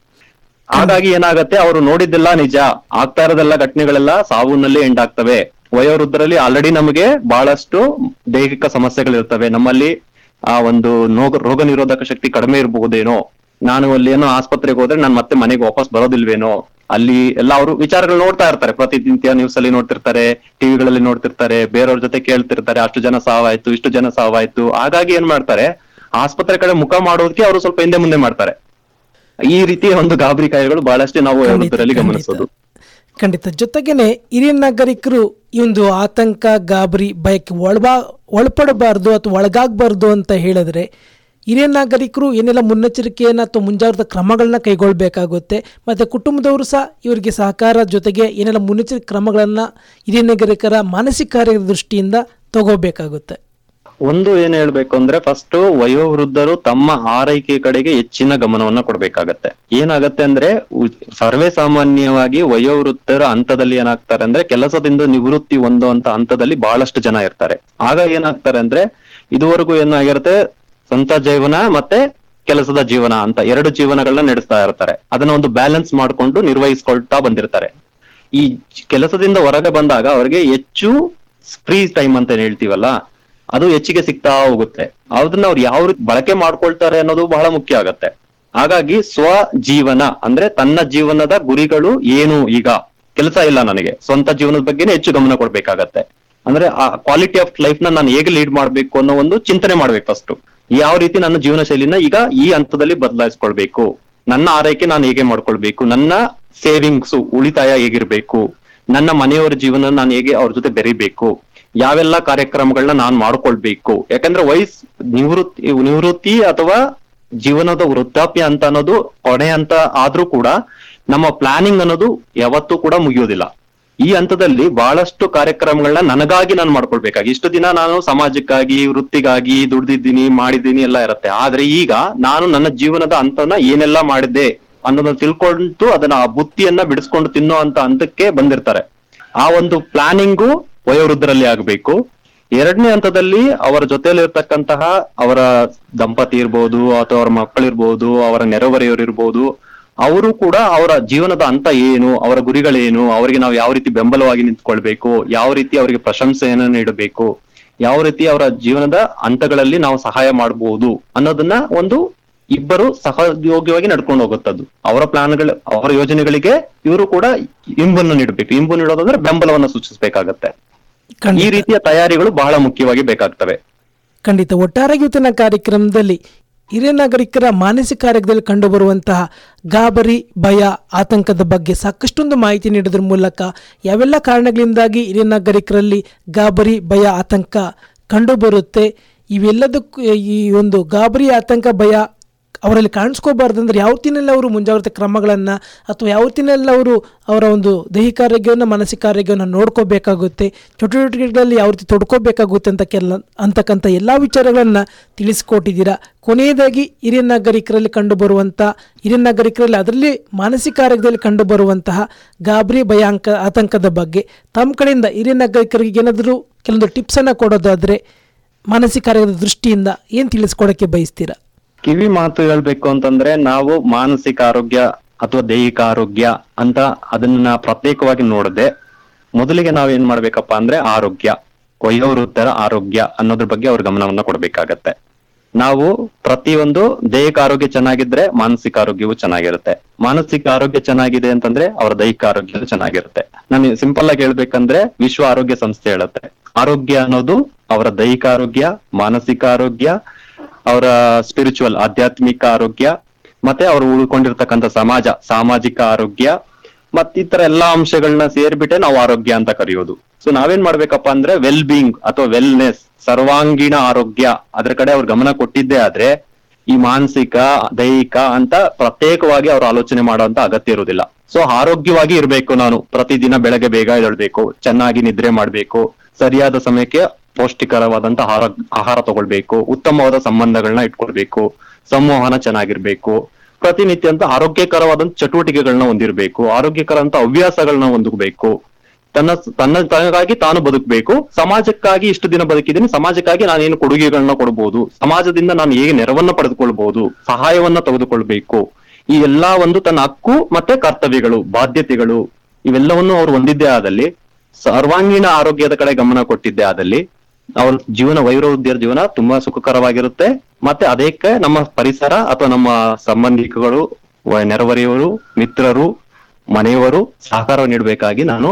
ಹಾಗಾಗಿ ಏನಾಗತ್ತೆ, ಅವರು ನೋಡಿದ್ದೆಲ್ಲ ನಿಜ. ಆಗ್ತಾ ಇರೋದೆಲ್ಲ ಘಟನೆಗಳೆಲ್ಲ ಸಾವುನಲ್ಲಿ ಎಂಡ್ ಆಗ್ತವೆ. ವಯೋವೃದ್ಧರಲ್ಲಿ ಆಲ್ರೆಡಿ ನಮಗೆ ಬಹಳಷ್ಟು ದೈಹಿಕ ಸಮಸ್ಯೆಗಳಿರ್ತವೆ. ನಮ್ಮಲ್ಲಿ, ಆ, ಒಂದು ನೋಗ, ರೋಗ ನಿರೋಧಕ ಶಕ್ತಿ ಕಡಿಮೆ ಇರಬಹುದೇನೋ. ನಾನು ಅಲ್ಲಿ ಏನೋ ಆಸ್ಪತ್ರೆಗೆ ಹೋದ್ರೆ ನಾನು ಮತ್ತೆ ಮನೆಗೆ ವಾಪಸ್ ಬರೋದಿಲ್ವೇನೋ. ಅಲ್ಲಿ ಎಲ್ಲ ಅವರು ವಿಚಾರಗಳು ನೋಡ್ತಾ ಇರ್ತಾರೆ. ಪ್ರತಿನಿತ್ಯ ನ್ಯೂಸ್ ಅಲ್ಲಿ ನೋಡ್ತಿರ್ತಾರೆ ಟಿವಿಗಳಲ್ಲಿ ನೋಡ್ತಿರ್ತಾರೆ ಬೇರೆಯವ್ರ ಜೊತೆ ಕೇಳ್ತಿರ್ತಾರೆ ಅಷ್ಟು ಜನ ಸಾವಾಯ್ತು ಇಷ್ಟು ಜನ ಸಾವಾಯ್ತು. ಹಾಗಾಗಿ ಏನ್ ಮಾಡ್ತಾರೆ ಆಸ್ಪತ್ರೆ ಕಡೆ ಮುಖ ಮಾಡೋದಕ್ಕೆ ಅವರು ಸ್ವಲ್ಪ ಹಿಂದೆ ಮುಂದೆ ಮಾಡ್ತಾರೆ. ಈ ರೀತಿಯ ಒಂದು ಗಾಬರಿ ಕಾಯಿಗಳು ಬಹಳಷ್ಟು ನಾವು ಗಮನಿಸೋದು. ಖಂಡಿತ. ಜೊತೆಗೇನೆ ಹಿರಿಯ ನಾಗರಿಕರು ಈ ಒಂದು ಆತಂಕ ಗಾಬರಿ ಬಯಕೆ ಒಳಬಾ ಒಳಪಡಬಾರ್ದು ಅಥವಾ ಒಳಗಾಗಬಾರ್ದು ಅಂತ ಹೇಳಿದ್ರೆ ಹಿರಿಯ ನಾಗರಿಕರು ಏನೆಲ್ಲ ಮುನ್ನೆಚ್ಚರಿಕೆಯನ್ನು ಅಥವಾ ಮುಂಜಾಗ್ರತಾ ಕ್ರಮಗಳನ್ನ ಕೈಗೊಳ್ಳಬೇಕಾಗುತ್ತೆ ಮತ್ತು ಕುಟುಂಬದವರು ಸಹ ಇವರಿಗೆ ಸಹಕಾರ ಜೊತೆಗೆ ಏನೆಲ್ಲ ಮುನ್ನೆಚ್ಚರಿಕೆ ಕ್ರಮಗಳನ್ನು ಹಿರಿಯ ನಾಗರಿಕರ ಮಾನಸಿಕ ಕಾರ್ಯದ ದೃಷ್ಟಿಯಿಂದ ತಗೋಬೇಕಾಗುತ್ತೆ. ಒಂದು ಏನ್ ಹೇಳ್ಬೇಕು ಅಂದ್ರೆ ಫಸ್ಟ್ ವಯೋವೃದ್ಧರು ತಮ್ಮ ಆರೈಕೆ ಕಡೆಗೆ ಹೆಚ್ಚಿನ ಗಮನವನ್ನ ಕೊಡ್ಬೇಕಾಗತ್ತೆ. ಏನಾಗತ್ತೆ ಅಂದ್ರೆ ಸರ್ವೇ ಸಾಮಾನ್ಯವಾಗಿ ವಯೋವೃದ್ಧರ ಹಂತದಲ್ಲಿ ಏನಾಗ್ತಾರೆ ಅಂದ್ರೆ ಕೆಲಸದಿಂದ ನಿವೃತ್ತಿ ಹೊಂದುವಂತ ಹಂತದಲ್ಲಿ ಬಹಳಷ್ಟು ಜನ ಇರ್ತಾರೆ. ಆಗ ಏನಾಗ್ತಾರೆ ಅಂದ್ರೆ ಇದುವರೆಗೂ ಏನಾಗಿರುತ್ತೆ ಸ್ವಂತ ಜೀವನ ಮತ್ತೆ ಕೆಲಸದ ಜೀವನ ಅಂತ ಎರಡು ಜೀವನಗಳನ್ನ ನಡೆಸ್ತಾ ಇರ್ತಾರೆ. ಅದನ್ನ ಒಂದು ಬ್ಯಾಲೆನ್ಸ್ ಮಾಡ್ಕೊಂಡು ನಿರ್ವಹಿಸ್ಕೊಳ್ತಾ ಬಂದಿರ್ತಾರೆ. ಈ ಕೆಲಸದಿಂದ ಹೊರಗೆ ಬಂದಾಗ ಅವ್ರಿಗೆ ಹೆಚ್ಚು ಫ್ರೀ ಟೈಮ್ ಅಂತ ಹೇಳ್ತೀವಲ್ಲ, ಅದು ಹೆಚ್ಚಿಗೆ ಸಿಗ್ತಾ ಹೋಗುತ್ತೆ. ಅದನ್ನ ಅವ್ರು ಯಾವ ರೀತಿ ಬಳಕೆ ಮಾಡ್ಕೊಳ್ತಾರೆ ಅನ್ನೋದು ಬಹಳ ಮುಖ್ಯ ಆಗತ್ತೆ. ಹಾಗಾಗಿ ಸ್ವ ಜೀವನ ಅಂದ್ರೆ ತನ್ನ ಜೀವನದ ಗುರಿಗಳು ಏನು ಈಗ? ಕೆಲಸ ಇಲ್ಲ ನನಗೆ. ಸ್ವಂತ ಜೀವನದ ಬಗ್ಗೆನೇ ಹೆಚ್ಚು ಗಮನ ಕೊಡ್ಬೇಕಾಗತ್ತೆ. ಅಂದ್ರೆ ಆ ಕ್ವಾಲಿಟಿ ಆಫ್ ಲೈಫ್ನ ನಾನು ಹೇಗೆ ಲೀಡ್ ಮಾಡ್ಬೇಕು ಅನ್ನೋ ಒಂದು ಚಿಂತನೆ ಮಾಡ್ಬೇಕು ಫಸ್ಟ್ ಯಾವ ರೀತಿ ನನ್ನ ಜೀವನ ಶೈಲಿನ ಈಗ ಈ ಹಂತದಲ್ಲಿ ಬದಲಾಯಿಸ್ಕೊಳ್ಬೇಕು? ನನ್ನ ಆರೈಕೆ ನಾನು ಹೇಗೆ ಮಾಡ್ಕೊಳ್ಬೇಕು? ನನ್ನ ಸೇವಿಂಗ್ಸ್ ಉಳಿತಾಯ ಹೇಗಿರ್ಬೇಕು? ನನ್ನ ಮನೆಯವರ ಜೀವನ ನಾನು ಹೇಗೆ ಅವ್ರ ಜೊತೆ ಬೆರಿಬೇಕು? ಯಾವೆಲ್ಲ ಕಾರ್ಯಕ್ರಮಗಳನ್ನ ನಾನು ಮಾಡ್ಕೊಳ್ಬೇಕು? ಯಾಕಂದ್ರೆ ವಯಸ್ ನಿವೃತ್ತಿ ನಿವೃತ್ತಿ ಅಥವಾ ಜೀವನದ ವೃದ್ಧಾಪ್ಯ ಅಂತ ಅನ್ನೋದು ಕೊನೆ ಅಂತ ಆದ್ರೂ ಕೂಡ ನಮ್ಮ ಪ್ಲಾನಿಂಗ್ ಅನ್ನೋದು ಯಾವತ್ತೂ ಕೂಡ ಮುಗಿಯೋದಿಲ್ಲ. ಈ ಹಂತದಲ್ಲಿ ಬಹಳಷ್ಟು ಕಾರ್ಯಕ್ರಮಗಳನ್ನ ನನಗಾಗಿ ನಾನು ಮಾಡ್ಕೊಳ್ಬೇಕಾಗಿ. ಇಷ್ಟು ದಿನ ನಾನು ಸಮಾಜಕ್ಕಾಗಿ, ವೃತ್ತಿಗಾಗಿ ದುಡ್ದಿದ್ದೀನಿ, ಮಾಡಿದ್ದೀನಿ ಎಲ್ಲ ಇರುತ್ತೆ. ಆದ್ರೆ ಈಗ ನಾನು ನನ್ನ ಜೀವನದ ಹಂತನ ಏನೆಲ್ಲ ಮಾಡಿದ್ದೆ ಅನ್ನೋದನ್ನ ತಿಳ್ಕೊಂಡು ಅದನ್ನ ಆ ಬುತ್ತಿಯನ್ನ ಬಿಡಿಸ್ಕೊಂಡು ತಿನ್ನೋ ಅಂತ ಹಂತಕ್ಕೆ ಬಂದಿರ್ತಾರೆ. ಆ ಒಂದು ಪ್ಲಾನಿಂಗು ವಯೋವೃದ್ಧರಲ್ಲಿ ಆಗ್ಬೇಕು. ಎರಡನೇ ಹಂತದಲ್ಲಿ ಅವರ ಜೊತೆಯಲ್ಲಿ ಇರ್ತಕ್ಕಂತಹ ಅವರ ದಂಪತಿ ಇರ್ಬೋದು ಅಥವಾ ಅವರ ಮಕ್ಕಳಿರ್ಬೋದು, ಅವರ ನೆರೆಹೊರೆಯವರು ಅವರು ಕೂಡ ಅವರ ಜೀವನದ ಹಂತ ಏನು ಅವರ ಗುರಿಗಳೇನು ಅವರಿಗೆ ನಾವು ಯಾವ ರೀತಿ ಬೆಂಬಲವಾಗಿ ನಿಂತ್ಕೊಳ್ಬೇಕು ಯಾವ ರೀತಿ ಅವರಿಗೆ ಪ್ರಶಂಸೆಯನ್ನು ನೀಡಬೇಕು ಯಾವ ರೀತಿ ಅವರ ಜೀವನದ ಹಂತಗಳಲ್ಲಿ ನಾವು ಸಹಾಯ ಮಾಡಬಹುದು ಅನ್ನೋದನ್ನ ಒಂದು ಇಬ್ಬರು ಸಹಯೋಗ್ಯವಾಗಿ ನಡ್ಕೊಂಡು ಹೋಗುತ್ತದ್ದು. ಅವರ ಪ್ಲಾನ್ಗಳು ಅವರ ಯೋಜನೆಗಳಿಗೆ ಇವರು ಕೂಡ ಇಂಬನ್ನು ನೀಡಬೇಕು. ಇಂಬು ನೀಡೋದಂದ್ರೆ ಬೆಂಬಲವನ್ನು ಸೂಚಿಸಬೇಕಾಗತ್ತೆ. ಈ ರೀತಿಯ ತಯಾರಿಗಳು ಬಹಳ ಮುಖ್ಯವಾಗಿ ಬೇಕಾಗ್ತವೆ. ಖಂಡಿತ. ಒಟ್ಟಾರೆ ಕಾರ್ಯಕ್ರಮದಲ್ಲಿ ಹಿರಿಯ ನಾಗರಿಕರ ಮಾನಸಿಕ ಆರೋಗ್ಯದಲ್ಲಿ ಕಂಡುಬರುವಂತಹ ಗಾಬರಿ, ಭಯ, ಆತಂಕದ ಬಗ್ಗೆ ಸಾಕಷ್ಟೊಂದು ಮಾಹಿತಿ ನೀಡೋದ್ರ ಮೂಲಕ ಯಾವೆಲ್ಲ ಕಾರಣಗಳಿಂದಾಗಿ ಹಿರಿಯ ನಾಗರಿಕರಲ್ಲಿ ಗಾಬರಿ, ಭಯ, ಆತಂಕ ಕಂಡುಬರುತ್ತೆ? ಇವೆಲ್ಲದಕ್ಕೂ ಈ ಒಂದು ಗಾಬರಿ, ಆತಂಕ, ಭಯ ಅವರಲ್ಲಿ ಕಾಣಿಸ್ಕೋಬಾರ್ದಂದ್ರೆ ಅಂದರೆ ಯಾವತ್ತಿನಲ್ಲಿ ಅವರು ಮುಂಜಾಗ್ರತೆ ಕ್ರಮಗಳನ್ನು ಅಥವಾ ಯಾವತ್ತಿನಲ್ಲಿ ಅವರು ಅವರ ಒಂದು ದೈಹಿಕ ಆರೋಗ್ಯವನ್ನು, ಮಾನಸಿಕ ಆರೋಗ್ಯವನ್ನು ನೋಡ್ಕೋಬೇಕಾಗುತ್ತೆ ಚಟುವಟಿಕೆಗಳಲ್ಲಿ ಯಾವ ರೀತಿ ತೊಡ್ಕೋಬೇಕಾಗುತ್ತೆ ಅಂತ ಕೆಲ, ಅಂತಕ್ಕಂಥ ಎಲ್ಲ ವಿಚಾರಗಳನ್ನು ತಿಳಿಸ್ಕೊಟ್ಟಿದ್ದೀರಾ. ಕೊನೆಯದಾಗಿ ಹಿರಿಯ ನಾಗರಿಕರಲ್ಲಿ ಕಂಡುಬರುವಂಥ ಹಿರಿಯ ನಾಗರಿಕರಲ್ಲಿ ಅದರಲ್ಲಿ ಮಾನಸಿಕ ಆರೋಗ್ಯದಲ್ಲಿ ಕಂಡುಬರುವಂತಹ ಗಾಬರಿ, ಭಯಾಂಕ, ಆತಂಕದ ಬಗ್ಗೆ ತಮ್ಮ ಕಡೆಯಿಂದ ಹಿರಿಯ ನಾಗರಿಕರಿಗೆ ಏನಾದರೂ ಕೆಲವೊಂದು ಟಿಪ್ಸನ್ನು ಕೊಡೋದಾದರೆ ಮಾನಸಿಕ ಆರೋಗ್ಯದ ದೃಷ್ಟಿಯಿಂದ ಏನು ತಿಳಿಸ್ಕೊಡೋಕ್ಕೆ ಬಯಸ್ತೀರಾ? ಕಿವಿ ಮಾತು ಹೇಳ್ಬೇಕು ಅಂತಂದ್ರೆ ನಾವು ಮಾನಸಿಕ ಆರೋಗ್ಯ ಅಥವಾ ದೈಹಿಕ ಆರೋಗ್ಯ ಅಂತ ಅದನ್ನ ಪ್ರತ್ಯೇಕವಾಗಿ ನೋಡದೆ ಮೊದಲಿಗೆ ನಾವ್ ಏನ್ ಮಾಡ್ಬೇಕಪ್ಪ ಅಂದ್ರೆ ಆರೋಗ್ಯ, ವಯೋವೃದ್ಧರ ಆರೋಗ್ಯ ಅನ್ನೋದ್ರ ಬಗ್ಗೆ ಅವ್ರ ಗಮನವನ್ನ ಕೊಡ್ಬೇಕಾಗತ್ತೆ. ನಾವು ಪ್ರತಿಯೊಂದು ದೈಹಿಕ ಆರೋಗ್ಯ ಚೆನ್ನಾಗಿದ್ರೆ ಮಾನಸಿಕ ಆರೋಗ್ಯವೂ ಚೆನ್ನಾಗಿರುತ್ತೆ. ಮಾನಸಿಕ ಆರೋಗ್ಯ ಚೆನ್ನಾಗಿದೆ ಅಂತಂದ್ರೆ ಅವರ ದೈಹಿಕ ಆರೋಗ್ಯ ಚೆನ್ನಾಗಿರುತ್ತೆ. ನಾನು ಸಿಂಪಲ್ ಆಗಿ ಹೇಳ್ಬೇಕಂದ್ರೆ ವಿಶ್ವ ಆರೋಗ್ಯ ಸಂಸ್ಥೆ ಹೇಳುತ್ತೆ. ಆರೋಗ್ಯ ಅನ್ನೋದು ಅವರ ದೈಹಿಕ ಆರೋಗ್ಯ, ಮಾನಸಿಕ ಆರೋಗ್ಯ ಅವರ ಸ್ಪಿರಿಚುವಲ್ ಆಧ್ಯಾತ್ಮಿಕ ಆರೋಗ್ಯ, ಮತ್ತೆ ಅವರು ಉಳ್ಕೊಂಡಿರ್ತಕ್ಕಂಥ ಸಮಾಜ, ಸಾಮಾಜಿಕ ಆರೋಗ್ಯ ಮತ್ತಿತರ ಎಲ್ಲಾ ಅಂಶಗಳನ್ನ ಸೇರ್ಬಿಟ್ಟೆ ನಾವು ಆರೋಗ್ಯ ಅಂತ ಕರೆಯೋದು. ಸೊ ನಾವೇನ್ ಮಾಡ್ಬೇಕಪ್ಪ ಅಂದ್ರೆ ವೆಲ್ ಬೀಯಿಂಗ್ ಅಥವಾ ವೆಲ್ನೆಸ್ ಸರ್ವಾಂಗೀಣ ಆರೋಗ್ಯ, ಅದ್ರ ಕಡೆ ಅವ್ರ ಗಮನ ಕೊಟ್ಟಿದ್ದೆ ಆದ್ರೆ ಈ ಮಾನಸಿಕ, ದೈಹಿಕ ಅಂತ ಪ್ರತ್ಯೇಕವಾಗಿ ಅವ್ರು ಆಲೋಚನೆ ಮಾಡುವಂತ ಅಗತ್ಯ ಇರುವುದಿಲ್ಲ. ಸೊ ಆರೋಗ್ಯವಾಗಿ ಇರ್ಬೇಕು ನಾನು. ಪ್ರತಿದಿನ ಬೆಳಗ್ಗೆ ಬೇಗ ಎದ್ದೇಳ್ಬೇಕು, ಚೆನ್ನಾಗಿ ನಿದ್ರೆ ಮಾಡ್ಬೇಕು, ಸರಿಯಾದ ಸಮಯಕ್ಕೆ ಪೌಷ್ಟಿಕರವಾದಂತ ಆಹಾರ ಆಹಾರ ತಗೊಳ್ಬೇಕು, ಉತ್ತಮವಾದ ಸಂಬಂಧಗಳನ್ನ ಇಟ್ಕೊಳ್ಬೇಕು, ಸಂವಹನ ಚೆನ್ನಾಗಿರ್ಬೇಕು ಪ್ರತಿನಿತ್ಯ ಅಂತ ಆರೋಗ್ಯಕರವಾದಂತ ಚಟುವಟಿಕೆಗಳನ್ನ ಹೊಂದಿರ್ಬೇಕು, ಆರೋಗ್ಯಕರಂತ ಹವ್ಯಾಸಗಳನ್ನ ಹೊಂದಬೇಕು. ತನ್ನ ತನ್ನ, ತನಗಾಗಿ ತಾನು ಬದುಕಬೇಕು, ಸಮಾಜಕ್ಕಾಗಿ ಇಷ್ಟು ದಿನ ಬದುಕಿದ್ದೀನಿ, ಸಮಾಜಕ್ಕಾಗಿ ನಾನೇನು ಕೊಡುಗೆಗಳನ್ನ ಕೊಡಬಹುದು ಸಮಾಜದಿಂದ ನಾನು ಹೇಗೆ ನೆರವನ್ನ ಪಡೆದುಕೊಳ್ಬಹುದು ಸಹಾಯವನ್ನ ತೆಗೆದುಕೊಳ್ಬೇಕು. ಈ ಎಲ್ಲಾ ಒಂದು ತನ್ನ ಹಕ್ಕು ಮತ್ತೆ ಕರ್ತವ್ಯಗಳು, ಬಾಧ್ಯತೆಗಳು, ಇವೆಲ್ಲವನ್ನು ಅವ್ರು ಹೊಂದಿದ್ದೇ ಆದಲ್ಲಿ, ಸರ್ವಾಂಗೀಣ ಆರೋಗ್ಯದ ಕಡೆ ಗಮನ ಕೊಟ್ಟಿದ್ದೇ ಆದಲ್ಲಿ ಅವ್ರ ಜೀವನ ವೈರೋದ್ಯರ ಜೀವನ ತುಂಬಾ ಸುಖಕರವಾಗಿರುತ್ತೆ. ಮತ್ತೆ ಅದಕ್ಕೆ ನಮ್ಮ ಪರಿಸರ ಅಥವಾ ನಮ್ಮ ಸಂಬಂಧಿಕರು ನೆರವರಿಯವರು ಮಿತ್ರರು, ಮನೆಯವರು ಸಹಕಾರ ನೀಡಬೇಕಾಗಿ ನಾನು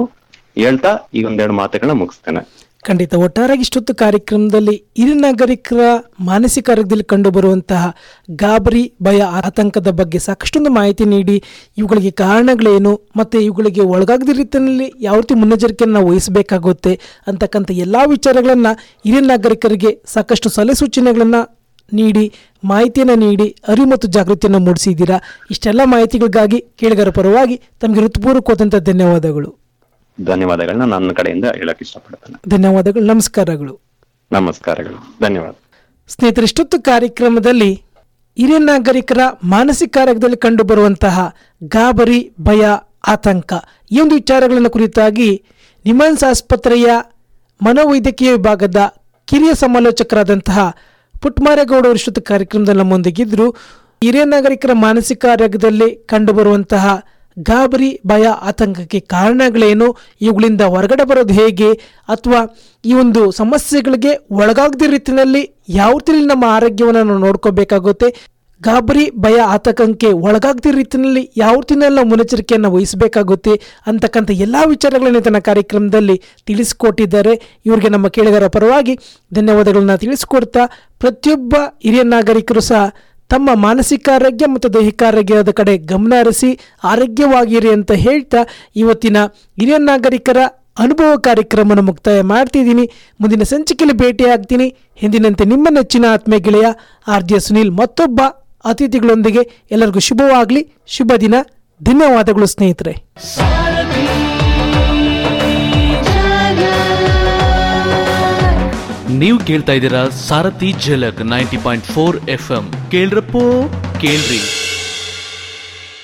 ಹೇಳ್ತಾ ಈ ಒಂದೆರಡು ಮಾತುಗಳನ್ನ ಮುಗಿಸ್ತೇನೆ. ಖಂಡಿತ ಒಟ್ಟಾರೆಯಾಗಿ ಇಷ್ಟೊತ್ತು ಕಾರ್ಯಕ್ರಮದಲ್ಲಿ ಹಿರಿಯ ನಾಗರಿಕರ ಮಾನಸಿಕ ಆರೋಗ್ಯದಲ್ಲಿ ಕಂಡುಬರುವಂತಹ ಗಾಬರಿ, ಭಯ, ಆತಂಕದ ಬಗ್ಗೆ ಸಾಕಷ್ಟೊಂದು ಮಾಹಿತಿ ನೀಡಿ ಇವುಗಳಿಗೆ ಕಾರಣಗಳೇನು ಮತ್ತು ಇವುಗಳಿಗೆ ಒಳಗಾಗದ ರೀತಿಯಲ್ಲಿ ಯಾವ ರೀತಿ ಮುನ್ನೆಚ್ಚರಿಕೆಯನ್ನು ನಾವು ವಹಿಸಬೇಕಾಗುತ್ತೆ ಅಂತಕ್ಕಂಥ ಎಲ್ಲ ವಿಚಾರಗಳನ್ನು ಹಿರಿಯ ನಾಗರಿಕರಿಗೆ ಸಾಕಷ್ಟು ಸಲಹೆ ಸೂಚನೆಗಳನ್ನು ನೀಡಿ, ಮಾಹಿತಿಯನ್ನು ನೀಡಿ, ಅರಿವು ಮತ್ತು ಜಾಗೃತಿಯನ್ನು ಮೂಡಿಸಿದ್ದೀರಾ? ಇಷ್ಟೆಲ್ಲ ಮಾಹಿತಿಗಳಿಗಾಗಿ ಕೇಳಿಗರ ಪರವಾಗಿ ತಮಗೆ ಹೃತ್ಪೂರ್ವಕವಾದಂಥ ಧನ್ಯವಾದಗಳು. ಧನ್ಯವಾದಗಳನ್ನ ನನ್ನ ಕಡೆಯಿಂದ ಹೇಳಕ್ ಇಷ್ಟಪಡ್ತೇನೆ. ಧನ್ಯವಾದಗಳು ನಮಸ್ಕಾರಗಳು. ನಮಸ್ಕಾರಗಳು ಧನ್ಯವಾದ. ಸ್ನೇಹಿತರೆ ಇಷ್ಟೊತ್ತು ಕಾರ್ಯಕ್ರಮದಲ್ಲಿ ಹಿರಿಯ ನಾಗರಿಕರ ಮಾನಸಿಕ ಆರೋಗ್ಯದಲ್ಲಿ ಕಂಡುಬರುವಂತಹ ಗಾಬರಿ ಭಯ ಆತಂಕ ಈ ಒಂದು ವಿಚಾರಗಳನ್ನು ಕುರಿತಾಗಿ ನಿಮಾನ್ಸ್ ಆಸ್ಪತ್ರೆಯ ಮನೋವೈದ್ಯಕೀಯ ವಿಭಾಗದ ಕಿರಿಯ ಸಮಾಲೋಚಕರಾದಂತಹ ಪುಟ್ಮಾರೇಗೌಡ ಅವರು ಇಷ್ಟೊತ್ತು ಕಾರ್ಯಕ್ರಮದಲ್ಲಿ ನಮ್ಮೊಂದಿಗಿದ್ರು ಹಿರಿಯ ನಾಗರಿಕರ ಮಾನಸಿಕ ಆರೋಗ್ಯದಲ್ಲಿ ಕಂಡುಬರುವಂತಹ ಗಾಬರಿ, ಭಯ, ಆತಂಕಕ್ಕೆ ಕಾರಣಗಳೇನು? ಇವುಗಳಿಂದ ಹೊರಗಡೆ ಬರೋದು ಹೇಗೆ? ಅಥವಾ ಈ ಒಂದು ಸಮಸ್ಯೆಗಳಿಗೆ ಒಳಗಾಗದ ರೀತಿಯಲ್ಲಿ ಯಾವ ರೀತಿಯಲ್ಲಿ ನಮ್ಮ ಆರೋಗ್ಯವನ್ನು ನಾವು ನೋಡ್ಕೋಬೇಕಾಗುತ್ತೆ? ಗಾಬರಿ, ಭಯ, ಆತಂಕಕ್ಕೆ ಒಳಗಾಗದ ರೀತಿಯಲ್ಲಿ ಯಾವ ರೀತಿಯೆಲ್ಲ ಮುನ್ನೆಚ್ಚರಿಕೆಯನ್ನು ವಹಿಸಬೇಕಾಗುತ್ತೆ ಅಂತಕ್ಕಂಥ ಎಲ್ಲ ವಿಚಾರಗಳನ್ನು ತನ್ನ ಕಾರ್ಯಕ್ರಮದಲ್ಲಿ ತಿಳಿಸಿಕೊಟ್ಟಿದ್ದಾರೆ. ಇವರಿಗೆ ನಮ್ಮ ಕೇಳಿದರ ಪರವಾಗಿ ಧನ್ಯವಾದಗಳನ್ನ ತಿಳಿಸಿಕೊಡ್ತಾ, ಪ್ರತಿಯೊಬ್ಬ ಹಿರಿಯ ನಾಗರಿಕರು ಸಹ ತಮ್ಮ ಮಾನಸಿಕ ಆರೋಗ್ಯ ಮತ್ತು ದೈಹಿಕ ಆರೋಗ್ಯದ ಕಡೆ ಗಮನ ಹರಿಸಿ ಆರೋಗ್ಯವಾಗಿರಿ ಅಂತ ಹೇಳ್ತಾ ಇವತ್ತಿನ ಹಿರಿಯ ನಾಗರಿಕರ ಅನುಭವ ಕಾರ್ಯಕ್ರಮವನ್ನು ಮುಕ್ತಾಯ ಮಾಡ್ತಿದ್ದೀನಿ. ಮುಂದಿನ ಸಂಚಿಕೆಯಲ್ಲಿ ಭೇಟಿಯಾಗ್ತೀನಿ. ಹಿಂದಿನಂತೆ ನಿಮ್ಮ ನೆಚ್ಚಿನ ಆತ್ಮ ಗೆಳೆಯ ಆರ್ ಜೆ ಸುನೀಲ್ ಮತ್ತೊಬ್ಬ ಅತಿಥಿಗಳೊಂದಿಗೆ ಎಲ್ಲರಿಗೂ ಶುಭವಾಗಲಿ. ಶುಭ ದಿನ. ಧನ್ಯವಾದಗಳು ಸ್ನೇಹಿತರೆ. ನೀವು ಕೇಳ್ತಾ ಇದ್ದೀರಾ Sarathi Jhalak ninety point four F M ಕೇಳ್ರಪ್ಪೋ ಕೇಳ್ರಿ.